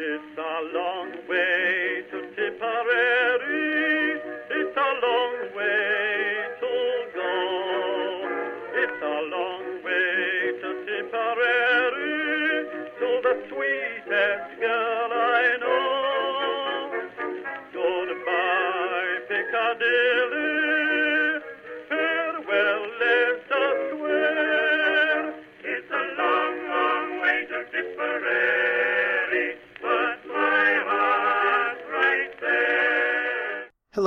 It's a long way to Tipperary.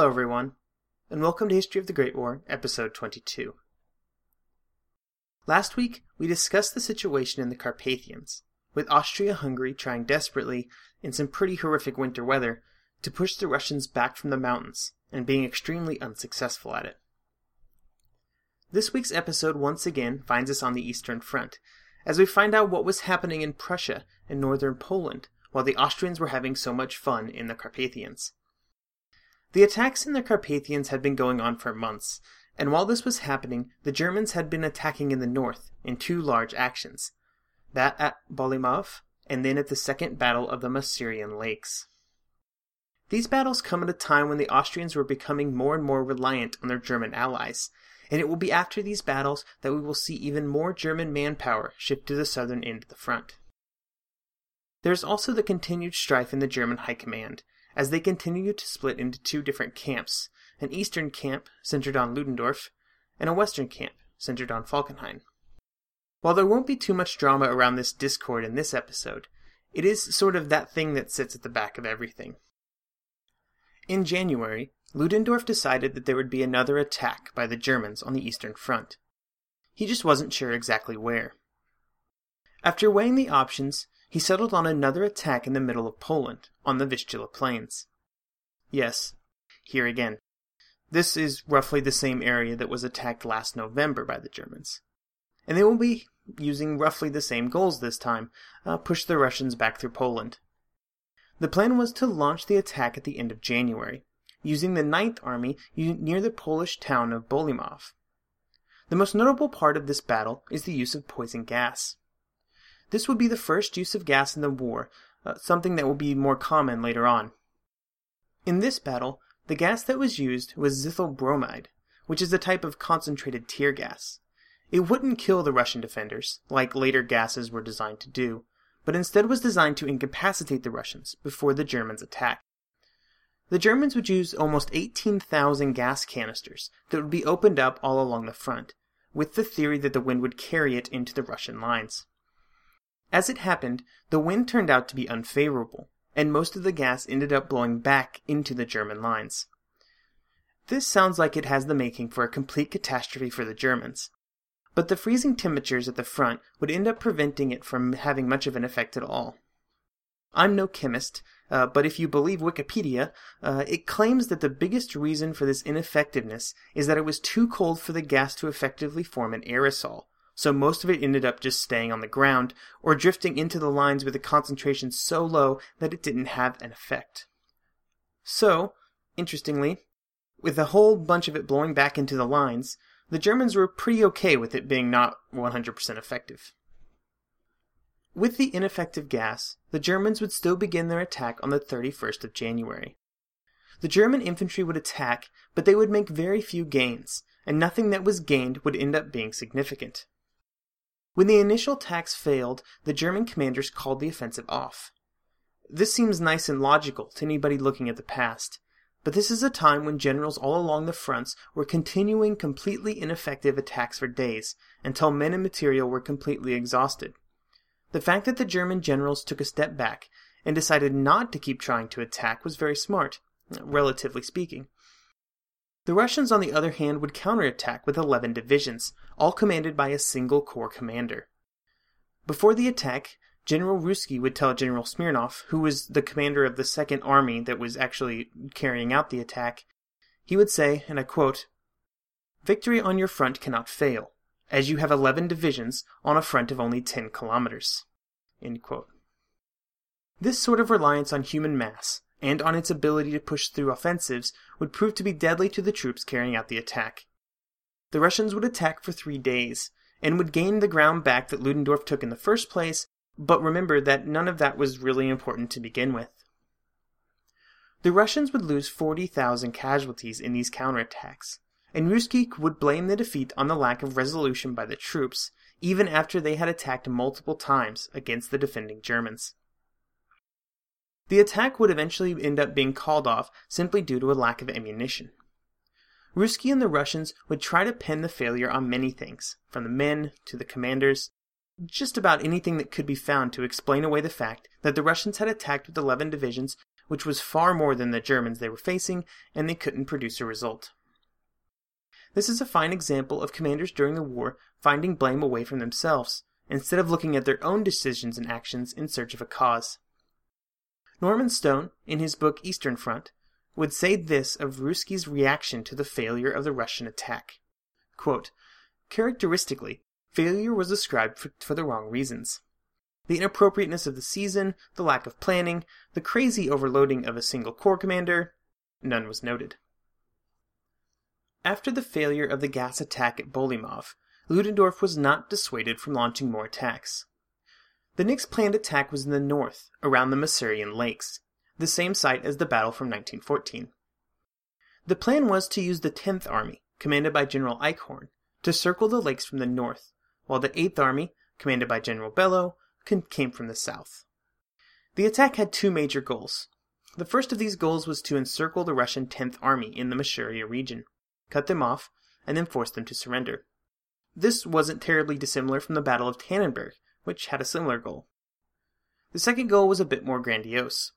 Hello, everyone, and welcome to History of the Great War, Episode 22. Last week, we discussed the situation in the Carpathians, with Austria Hungary trying desperately, in some pretty horrific winter weather, to push the Russians back from the mountains, and being extremely unsuccessful at it. This week's episode once again finds us on the Eastern Front, as we find out what was happening in Prussia and northern Poland, while the Austrians were having so much fun in the Carpathians. The attacks in the Carpathians had been going on for months, and while this was happening, the Germans had been attacking in the north in two large actions that at Bolimov, and then at the Second Battle of the Masurian Lakes. These battles come at a time when the Austrians were becoming more and more reliant on their German allies, and it will be after these battles that we will see even more German manpower shift to the southern end of the front. There is also the continued strife in the German High Command, as they continue to split into two different camps an eastern camp centered on Ludendorff, and a western camp centered on Falkenhayn. While there won't be too much drama around this discord in this episode, it is sort of that thing that sits at the back of everything. In January, Ludendorff decided that there would be another attack by the Germans on the Eastern Front. He just wasn't sure exactly where. After weighing the options, he settled on another attack in the middle of Poland, on the Vistula Plains. Yes, here again. This is roughly the same area that was attacked last November by the Germans. And they will be using roughly the same goals this time uh, push the Russians back through Poland. The plan was to launch the attack at the end of January, using the Ninth Army near the Polish town of Bolimov. The most notable part of this battle is the use of poison gas. This would be the first use of gas in the war, uh, something that will be more common later on. In this battle, the gas that was used was xylyl bromide, which is a type of concentrated tear gas. It wouldn't kill the Russian defenders, like later gases were designed to do, but instead was designed to incapacitate the Russians before the Germans attacked. The Germans would use almost 18,000 gas canisters that would be opened up all along the front, with the theory that the wind would carry it into the Russian lines. As it happened, the wind turned out to be unfavorable, and most of the gas ended up blowing back into the German lines. This sounds like it has the making for a complete catastrophe for the Germans, but the freezing temperatures at the front would end up preventing it from having much of an effect at all. I'm no chemist, uh, but if you believe Wikipedia, uh, it claims that the biggest reason for this ineffectiveness is that it was too cold for the gas to effectively form an aerosol, so most of it ended up just staying on the ground or drifting into the lines with a concentration so low that it didn't have an effect. So, interestingly, with a whole bunch of it blowing back into the lines, the Germans were pretty okay with it being not 100% effective. With the ineffective gas, the Germans would still begin their attack on the 31st of January. The German infantry would attack, but they would make very few gains, and nothing that was gained would end up being significant. When the initial attacks failed, the German commanders called the offensive off. This seems nice and logical to anybody looking at the past, but this is a time when generals all along the fronts were continuing completely ineffective attacks for days, until men and material were completely exhausted. The fact that the German generals took a step back and decided not to keep trying to attack was very smart, relatively speaking. The Russians, on the other hand, would counterattack with 11 divisions, all commanded by a single corps commander. Before the attack, General Ruzsky would tell General Smirnov, who was the commander of the Second Army that was actually carrying out the attack, he would say, and I quote, Victory on your front cannot fail, as you have 11 divisions on a front of only 10 kilometers. This sort of reliance on human mass, and on its ability to push through offensives, would prove to be deadly to the troops carrying out the attack. The Russians would attack for three days, and would gain the ground back that Ludendorff took in the first place, But remember that none of that was really important to begin with. The Russians would lose 40,000 casualties in these counterattacks, and Ruzsky would blame the defeat on the lack of resolution by the troops, even after they had attacked multiple times against the defending Germans. The attack would eventually end up being called off simply due to a lack of ammunition. Ruzsky and the Russians would try to pin the failure on many things, from the men to the commanders, just about anything that could be found to explain away the fact that the Russians had attacked with 11 divisions, which was far more than the Germans they were facing, and they couldn't produce a result. This is a fine example of commanders during the war finding blame away from themselves, instead of looking at their own decisions and actions in search of a cause. Norman Stone, in his book Eastern Front, would say this of Ruzsky's reaction to the failure of the Russian attack. Quote, Characteristically, failure was ascribed for, for the wrong reasons. The inappropriateness of the season, the lack of planning, the crazy overloading of a single corps commander, none was noted. After the failure of the gas attack at Bolimov, Ludendorff was not dissuaded from launching more attacks. The next planned attack was in the north, around the Masurian Lakes, the same site as the battle from 1914. The plan was to use the 10th Army, commanded by General Eichhorn, to circle the lakes from the north, while the 8th Army, commanded by General Below, came from the south. The attack had two major goals. The first of these goals was to encircle the Russian 10th Army in the Masuria region, cut them off, and then force them to surrender. This wasn't terribly dissimilar from the Battle of Tannenberg, which had a similar goal. The second goal was a bit more grandiose.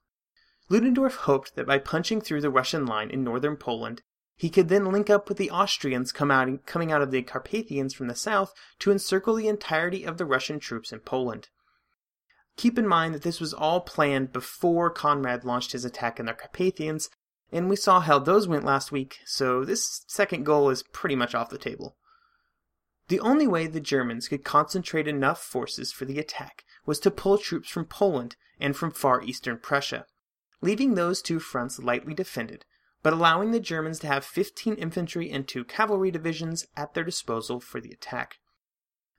Ludendorff hoped that by punching through the Russian line in northern Poland, he could then link up with the Austrians coming out of the Carpathians from the south to encircle the entirety of the Russian troops in Poland. Keep in mind that this was all planned before Conrad launched his attack on the Carpathians, and we saw how those went last week, so this second goal is pretty much off the table. The only way the Germans could concentrate enough forces for the attack was to pull troops from Poland and from far eastern Prussia, leaving those two fronts lightly defended, but allowing the Germans to have 15 infantry and two cavalry divisions at their disposal for the attack.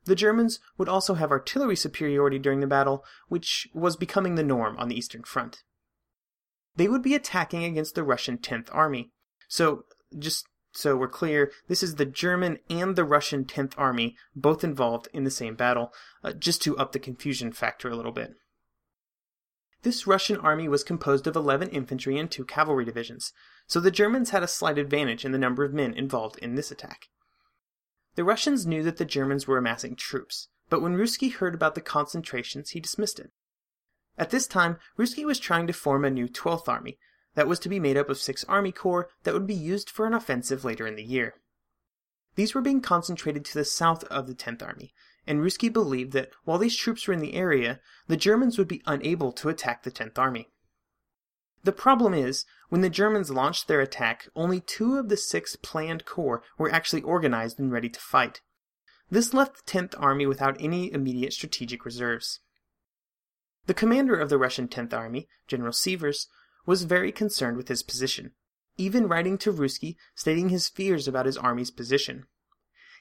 The Germans would also have artillery superiority during the battle, which was becoming the norm on the Eastern Front. They would be attacking against the Russian 10th Army. So, just so we're clear, this is the German and the Russian 10th Army both involved in the same battle, uh, just to up the confusion factor a little bit. This Russian army was composed of 11 infantry and two cavalry divisions, so the Germans had a slight advantage in the number of men involved in this attack. The Russians knew that the Germans were amassing troops, but when Ruzsky heard about the concentrations, he dismissed it. At this time, Ruzsky was trying to form a new 12th Army, that was to be made up of six army corps that would be used for an offensive later in the year. These were being concentrated to the south of the 10th Army, and Ruzsky believed that while these troops were in the area, the Germans would be unable to attack the 10th Army. The problem is, when the Germans launched their attack, only two of the six planned corps were actually organized and ready to fight. This left the 10th Army without any immediate strategic reserves. The commander of the Russian 10th Army, General Sievers, was very concerned with his position, even writing to Ruzsky stating his fears about his army's position.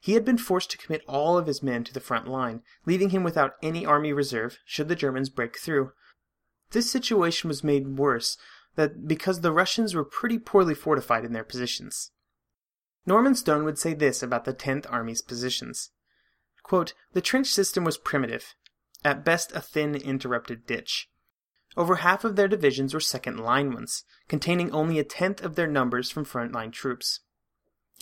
He had been forced to commit all of his men to the front line, leaving him without any army reserve should the Germans break through. This situation was made worse that because the Russians were pretty poorly fortified in their positions. Norman Stone would say this about the 10th Army's positions. Quote, the trench system was primitive, at best a thin, interrupted ditch. Over half of their divisions were second line ones, containing only a tenth of their numbers from front-line troops.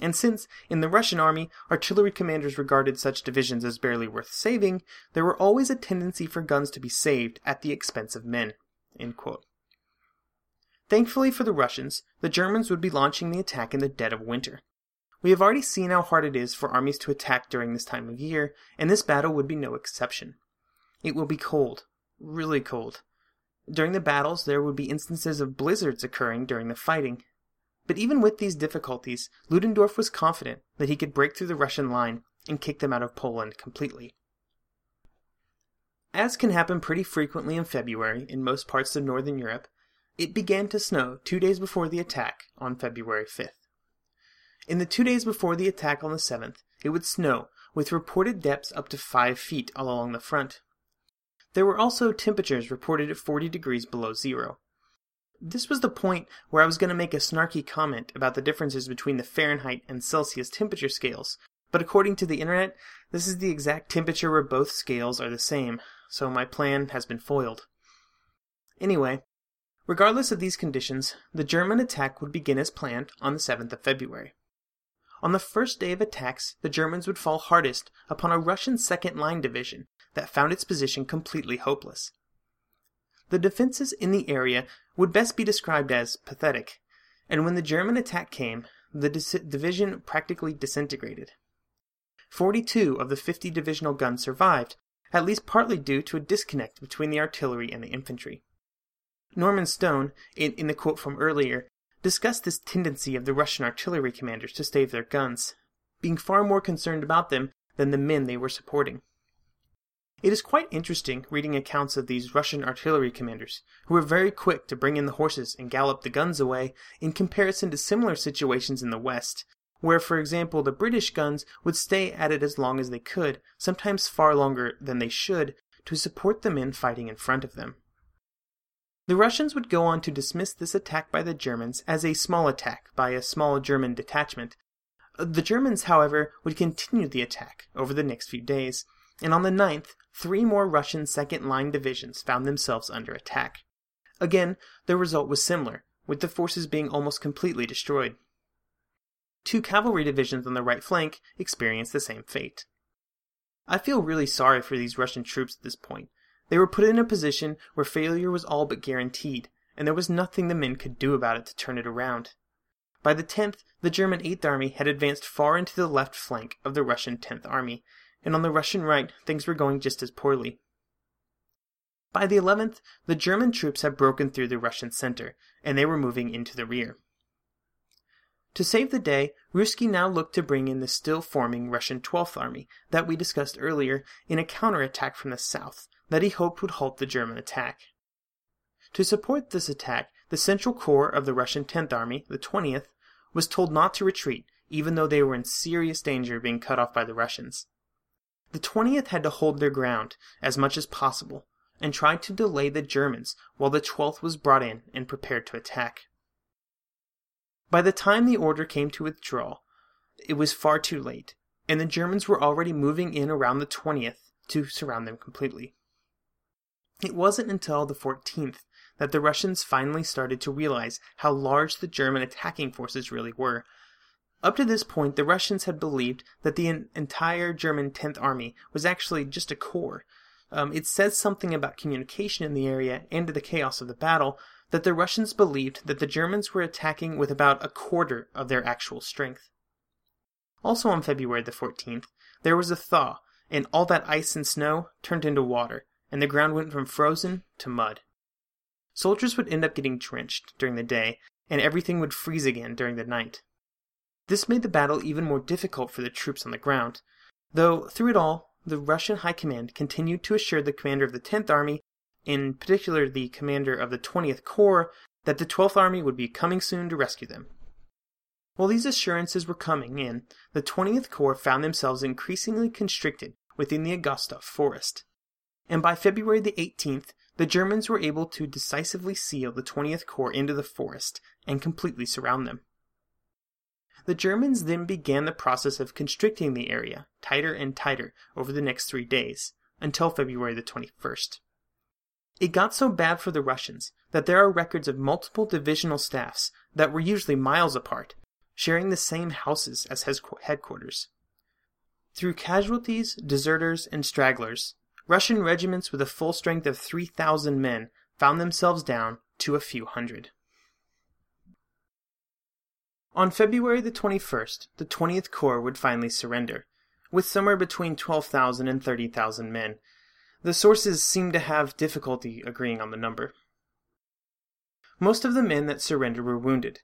And since, in the Russian army, artillery commanders regarded such divisions as barely worth saving, there were always a tendency for guns to be saved at the expense of men. Thankfully for the Russians, the Germans would be launching the attack in the dead of winter. We have already seen how hard it is for armies to attack during this time of year, and this battle would be no exception. It will be cold, really cold, during the battles, there would be instances of blizzards occurring during the fighting. But even with these difficulties, Ludendorff was confident that he could break through the Russian line and kick them out of Poland completely. As can happen pretty frequently in February in most parts of Northern Europe, it began to snow two days before the attack on February 5th. In the two days before the attack on the 7th, it would snow, with reported depths up to 5 feet all along the front. There were also temperatures reported at 40 degrees below zero. This was the point where I was going to make a snarky comment about the differences between the Fahrenheit and Celsius temperature scales, but according to the internet, this is the exact temperature where both scales are the same, so my plan has been foiled. Anyway, regardless of these conditions, the German attack would begin as planned on the 7th of February. On the first day of attacks, the Germans would fall hardest upon a Russian second line division that found its position completely hopeless. The defenses in the area would best be described as pathetic, and when the German attack came, the dis- division practically disintegrated. 42 of the 50 divisional guns survived, at least partly due to a disconnect between the artillery and the infantry. Norman Stone, in, in the quote from earlier, discussed this tendency of the Russian artillery commanders to save their guns, being far more concerned about them than the men they were supporting. It is quite interesting reading accounts of these Russian artillery commanders, who were very quick to bring in the horses and gallop the guns away, in comparison to similar situations in the West, where, for example, the British guns would stay at it as long as they could, sometimes far longer than they should, to support the men fighting in front of them. The Russians would go on to dismiss this attack by the Germans as a small attack by a small German detachment. The Germans, however, would continue the attack over the next few days, and on the 9th, three more Russian second line divisions found themselves under attack. Again, the result was similar, with the forces being almost completely destroyed. Two cavalry divisions on the right flank experienced the same fate. I feel really sorry for these Russian troops at this point. They were put in a position where failure was all but guaranteed, and there was nothing the men could do about it to turn it around. By the 10th, the German 8th Army had advanced far into the left flank of the Russian 10th Army, and on the Russian right, things were going just as poorly. By the 11th, the German troops had broken through the Russian center, and they were moving into the rear. To save the day, Ruzsky now looked to bring in the still forming Russian 12th Army that we discussed earlier in a counterattack from the south that he hoped would halt the German attack. To support this attack, the Central Corps of the Russian 10th Army, the 20th, was told not to retreat, even though they were in serious danger of being cut off by the Russians. The 20th had to hold their ground as much as possible and tried to delay the Germans while the 12th was brought in and prepared to attack. By the time the order came to withdraw, it was far too late, and the Germans were already moving in around the 20th to surround them completely. It wasn't until the 14th that the Russians finally started to realize how large the German attacking forces really were, up to this point, the Russians had believed that the entire German 10th Army was actually just a corps. Um, it says something about communication in the area and the chaos of the battle that the Russians believed that the Germans were attacking with about a quarter of their actual strength. Also on February the 14th, there was a thaw, and all that ice and snow turned into water, and the ground went from frozen to mud. Soldiers would end up getting drenched during the day, and everything would freeze again during the night. This made the battle even more difficult for the troops on the ground, though through it all, the Russian High Command continued to assure the commander of the 10th Army, in particular the commander of the 20th Corps, that the 12th Army would be coming soon to rescue them. While these assurances were coming in, the 20th Corps found themselves increasingly constricted within the Augustov forest. And by February the 18th, the Germans were able to decisively seal the 20th Corps into the forest and completely surround them. The Germans then began the process of constricting the area tighter and tighter over the next three days, until February the 21st. It got so bad for the Russians that there are records of multiple divisional staffs that were usually miles apart, sharing the same houses as headquarters. Through casualties, deserters, and stragglers, Russian regiments with a full strength of 3,000 men found themselves down to a few hundred. On February the 21st, the 20th Corps would finally surrender, with somewhere between 12,000 and 30,000 men. The sources seem to have difficulty agreeing on the number. Most of the men that surrendered were wounded.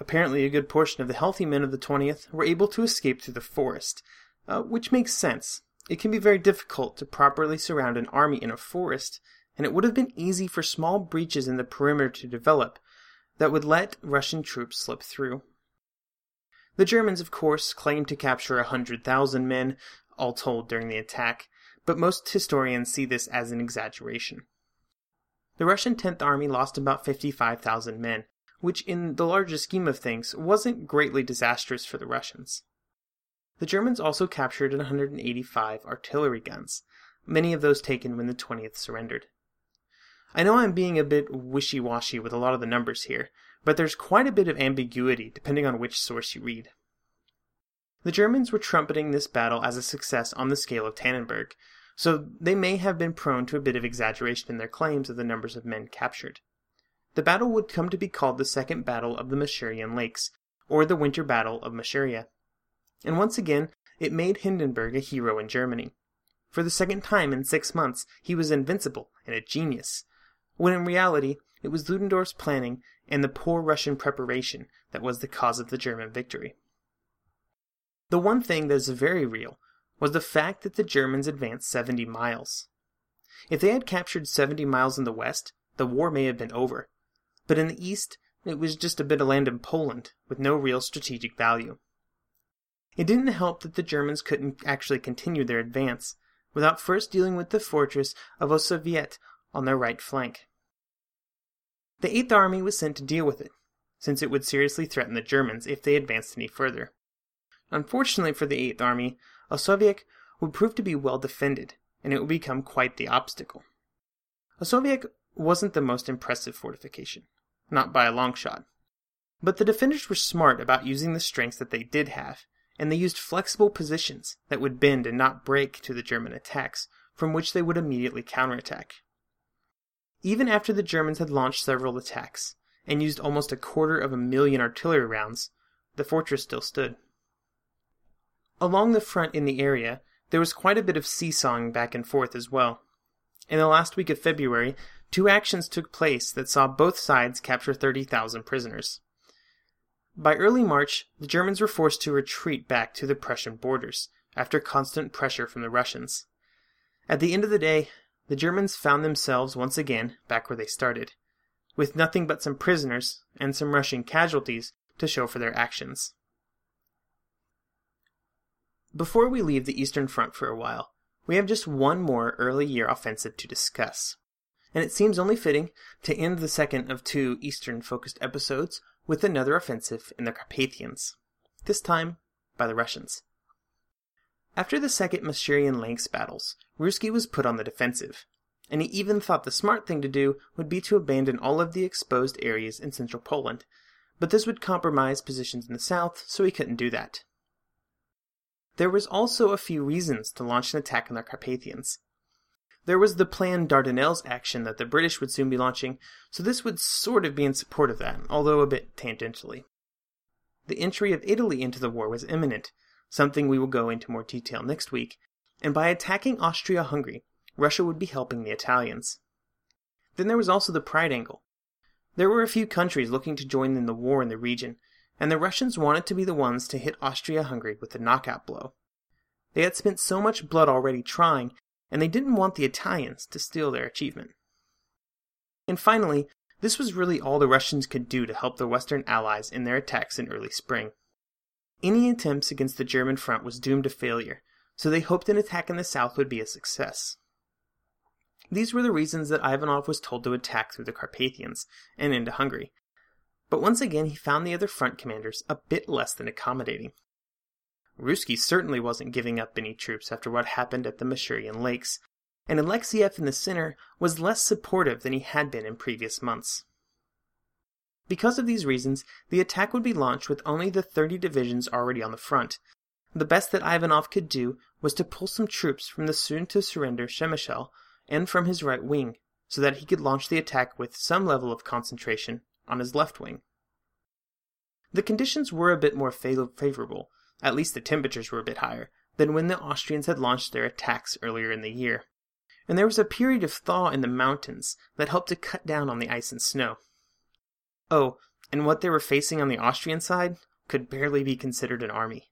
Apparently, a good portion of the healthy men of the 20th were able to escape through the forest, uh, which makes sense. It can be very difficult to properly surround an army in a forest, and it would have been easy for small breaches in the perimeter to develop that would let Russian troops slip through. The Germans, of course, claimed to capture a hundred thousand men, all told, during the attack, but most historians see this as an exaggeration. The Russian 10th Army lost about 55,000 men, which in the larger scheme of things wasn't greatly disastrous for the Russians. The Germans also captured 185 artillery guns, many of those taken when the 20th surrendered. I know I'm being a bit wishy washy with a lot of the numbers here, but there's quite a bit of ambiguity depending on which source you read. The Germans were trumpeting this battle as a success on the scale of Tannenberg, so they may have been prone to a bit of exaggeration in their claims of the numbers of men captured. The battle would come to be called the Second Battle of the Masurian Lakes, or the Winter Battle of Masuria. And once again, it made Hindenburg a hero in Germany. For the second time in six months, he was invincible and a genius, when in reality, it was Ludendorff's planning and the poor Russian preparation that was the cause of the German victory. The one thing that is very real was the fact that the Germans advanced 70 miles. If they had captured 70 miles in the west, the war may have been over, but in the east, it was just a bit of land in Poland with no real strategic value. It didn't help that the Germans couldn't actually continue their advance without first dealing with the fortress of Osowiec on their right flank. The Eighth Army was sent to deal with it, since it would seriously threaten the Germans if they advanced any further. Unfortunately for the Eighth Army, Osowiec would prove to be well defended, and it would become quite the obstacle. Osowiec wasn't the most impressive fortification, not by a long shot. But the defenders were smart about using the strengths that they did have, and they used flexible positions that would bend and not break to the German attacks, from which they would immediately counterattack. Even after the Germans had launched several attacks, and used almost a quarter of a million artillery rounds, the fortress still stood. Along the front in the area, there was quite a bit of seesawing back and forth as well. In the last week of February, two actions took place that saw both sides capture 30,000 prisoners. By early March, the Germans were forced to retreat back to the Prussian borders after constant pressure from the Russians. At the end of the day, the Germans found themselves once again back where they started, with nothing but some prisoners and some Russian casualties to show for their actions. Before we leave the Eastern Front for a while, we have just one more early year offensive to discuss. And it seems only fitting to end the second of two Eastern focused episodes with another offensive in the Carpathians, this time by the Russians. After the second Masurian Lakes battles, Ruzsky was put on the defensive, and he even thought the smart thing to do would be to abandon all of the exposed areas in central Poland, but this would compromise positions in the south, so he couldn't do that. There was also a few reasons to launch an attack on the Carpathians. There was the planned Dardanelles action that the British would soon be launching, so this would sort of be in support of that, although a bit tangentially. The entry of Italy into the war was imminent, something we will go into more detail next week, and by attacking Austria Hungary, Russia would be helping the Italians. Then there was also the pride angle. There were a few countries looking to join in the war in the region, and the Russians wanted to be the ones to hit Austria Hungary with the knockout blow. They had spent so much blood already trying, and they didn't want the Italians to steal their achievement. And finally, this was really all the Russians could do to help their Western allies in their attacks in early spring. Any attempts against the German front was doomed to failure, so they hoped an attack in the south would be a success. These were the reasons that Ivanov was told to attack through the Carpathians and into Hungary, but once again he found the other front commanders a bit less than accommodating. Ruzsky certainly wasn't giving up any troops after what happened at the Masurian Lakes, and Alexiev in the center was less supportive than he had been in previous months. Because of these reasons, the attack would be launched with only the 30 divisions already on the front. The best that Ivanov could do was to pull some troops from the soon to surrender Przemysl and from his right wing, so that he could launch the attack with some level of concentration on his left wing. The conditions were a bit more favorable, at least the temperatures were a bit higher, than when the Austrians had launched their attacks earlier in the year. And there was a period of thaw in the mountains that helped to cut down on the ice and snow. Oh, and what they were facing on the Austrian side could barely be considered an army.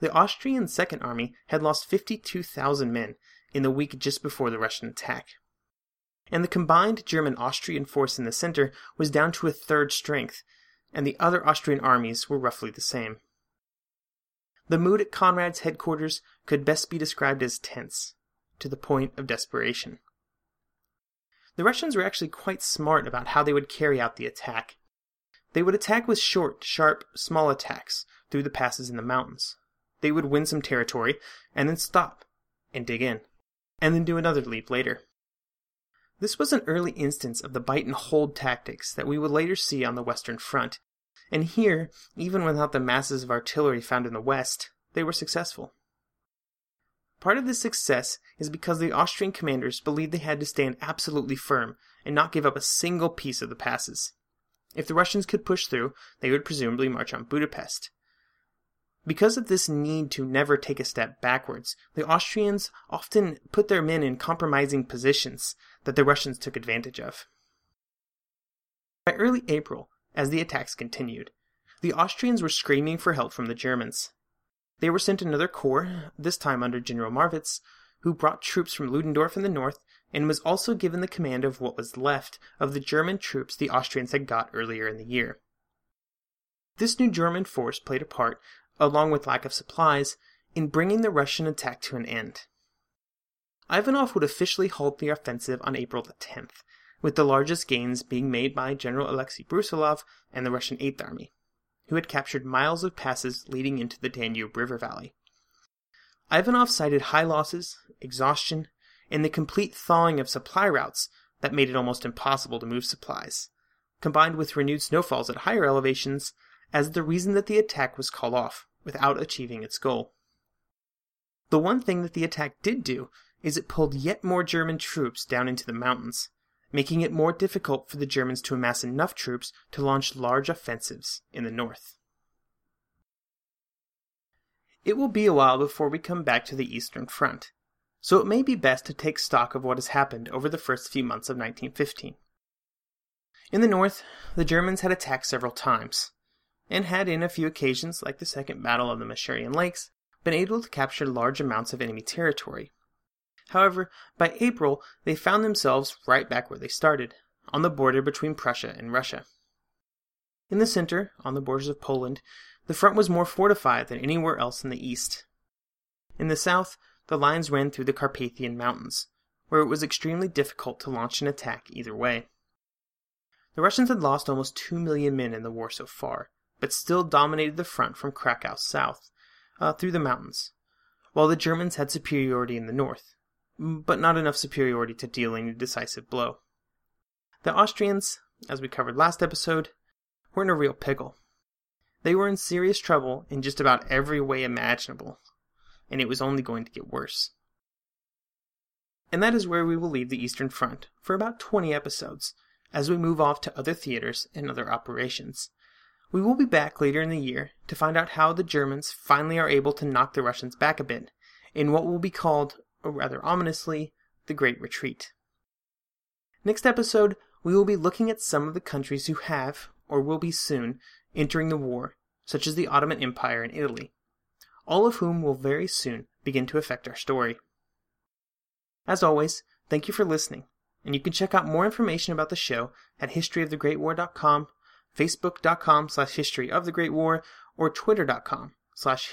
The Austrian Second Army had lost 52,000 men in the week just before the Russian attack and the combined German Austrian force in the center was down to a third strength, and the other Austrian armies were roughly the same. The mood at Conrad's headquarters could best be described as tense. to the point of desperation. The Russians were actually quite smart about how they would carry out the attack. They would attack with short, sharp, small attacks through the passes in the mountains. They would win some territory and then stop and dig in, and then do another leap later. This was an early instance of the bite and hold tactics that we would later see on the Western Front, and here, even without the masses of artillery found in the West, they were successful. Part of this success is because the Austrian commanders believed they had to stand absolutely firm and not give up a single piece of the passes. If the Russians could push through, they would presumably march on Budapest. Because of this need to never take a step backwards, the Austrians often put their men in compromising positions that the Russians took advantage of. By early April, as the attacks continued, the Austrians were screaming for help from the Germans. They were sent another corps, this time under General Marwitz, who brought troops from Ludendorff in the north and was also given the command of what was left of the German troops the Austrians had got earlier in the year. This new German force played a part, along with lack of supplies, in bringing the Russian attack to an end. Ivanov would officially halt the offensive on April the 10th, with the largest gains being made by General Alexei Brusilov and the Russian Eighth Army, who had captured miles of passes leading into the Danube River Valley. Ivanov cited high losses, exhaustion, and the complete thawing of supply routes that made it almost impossible to move supplies, combined with renewed snowfalls at higher elevations, as the reason that the attack was called off without achieving its goal. The one thing that the attack did do is it pulled yet more German troops down into the mountains, making it more difficult for the Germans to amass enough troops to launch large offensives in the north. It will be a while before we come back to the Eastern Front, so it may be best to take stock of what has happened over the first few months of 1915. In the north, the Germans had attacked several times, and had in a few occasions, like the Second Battle of the Masurian Lakes, been able to capture large amounts of enemy territory. However, by April, they found themselves right back where they started, on the border between Prussia and Russia. In the center, on the borders of Poland, the front was more fortified than anywhere else in the east. In the south, the lines ran through the Carpathian Mountains, where it was extremely difficult to launch an attack either way. The Russians had lost almost two million men in the war so far, but still dominated the front from Krakow south, uh, through the mountains, while the Germans had superiority in the north, but not enough superiority to deal any decisive blow. The Austrians, as we covered last episode, were in a real pickle. They were in serious trouble in just about every way imaginable, and it was only going to get worse. And that is where we will leave the Eastern Front for about 20 episodes, as we move off to other theaters and other operations. We will be back later in the year to find out how the Germans finally are able to knock the Russians back a bit in what will be called or rather ominously, the Great Retreat. Next episode, we will be looking at some of the countries who have, or will be soon, entering the war, such as the Ottoman Empire and Italy, all of whom will very soon begin to affect our story. As always, thank you for listening, and you can check out more information about the show at historyofthegreatwar.com, facebook.com slash or twitter.com slash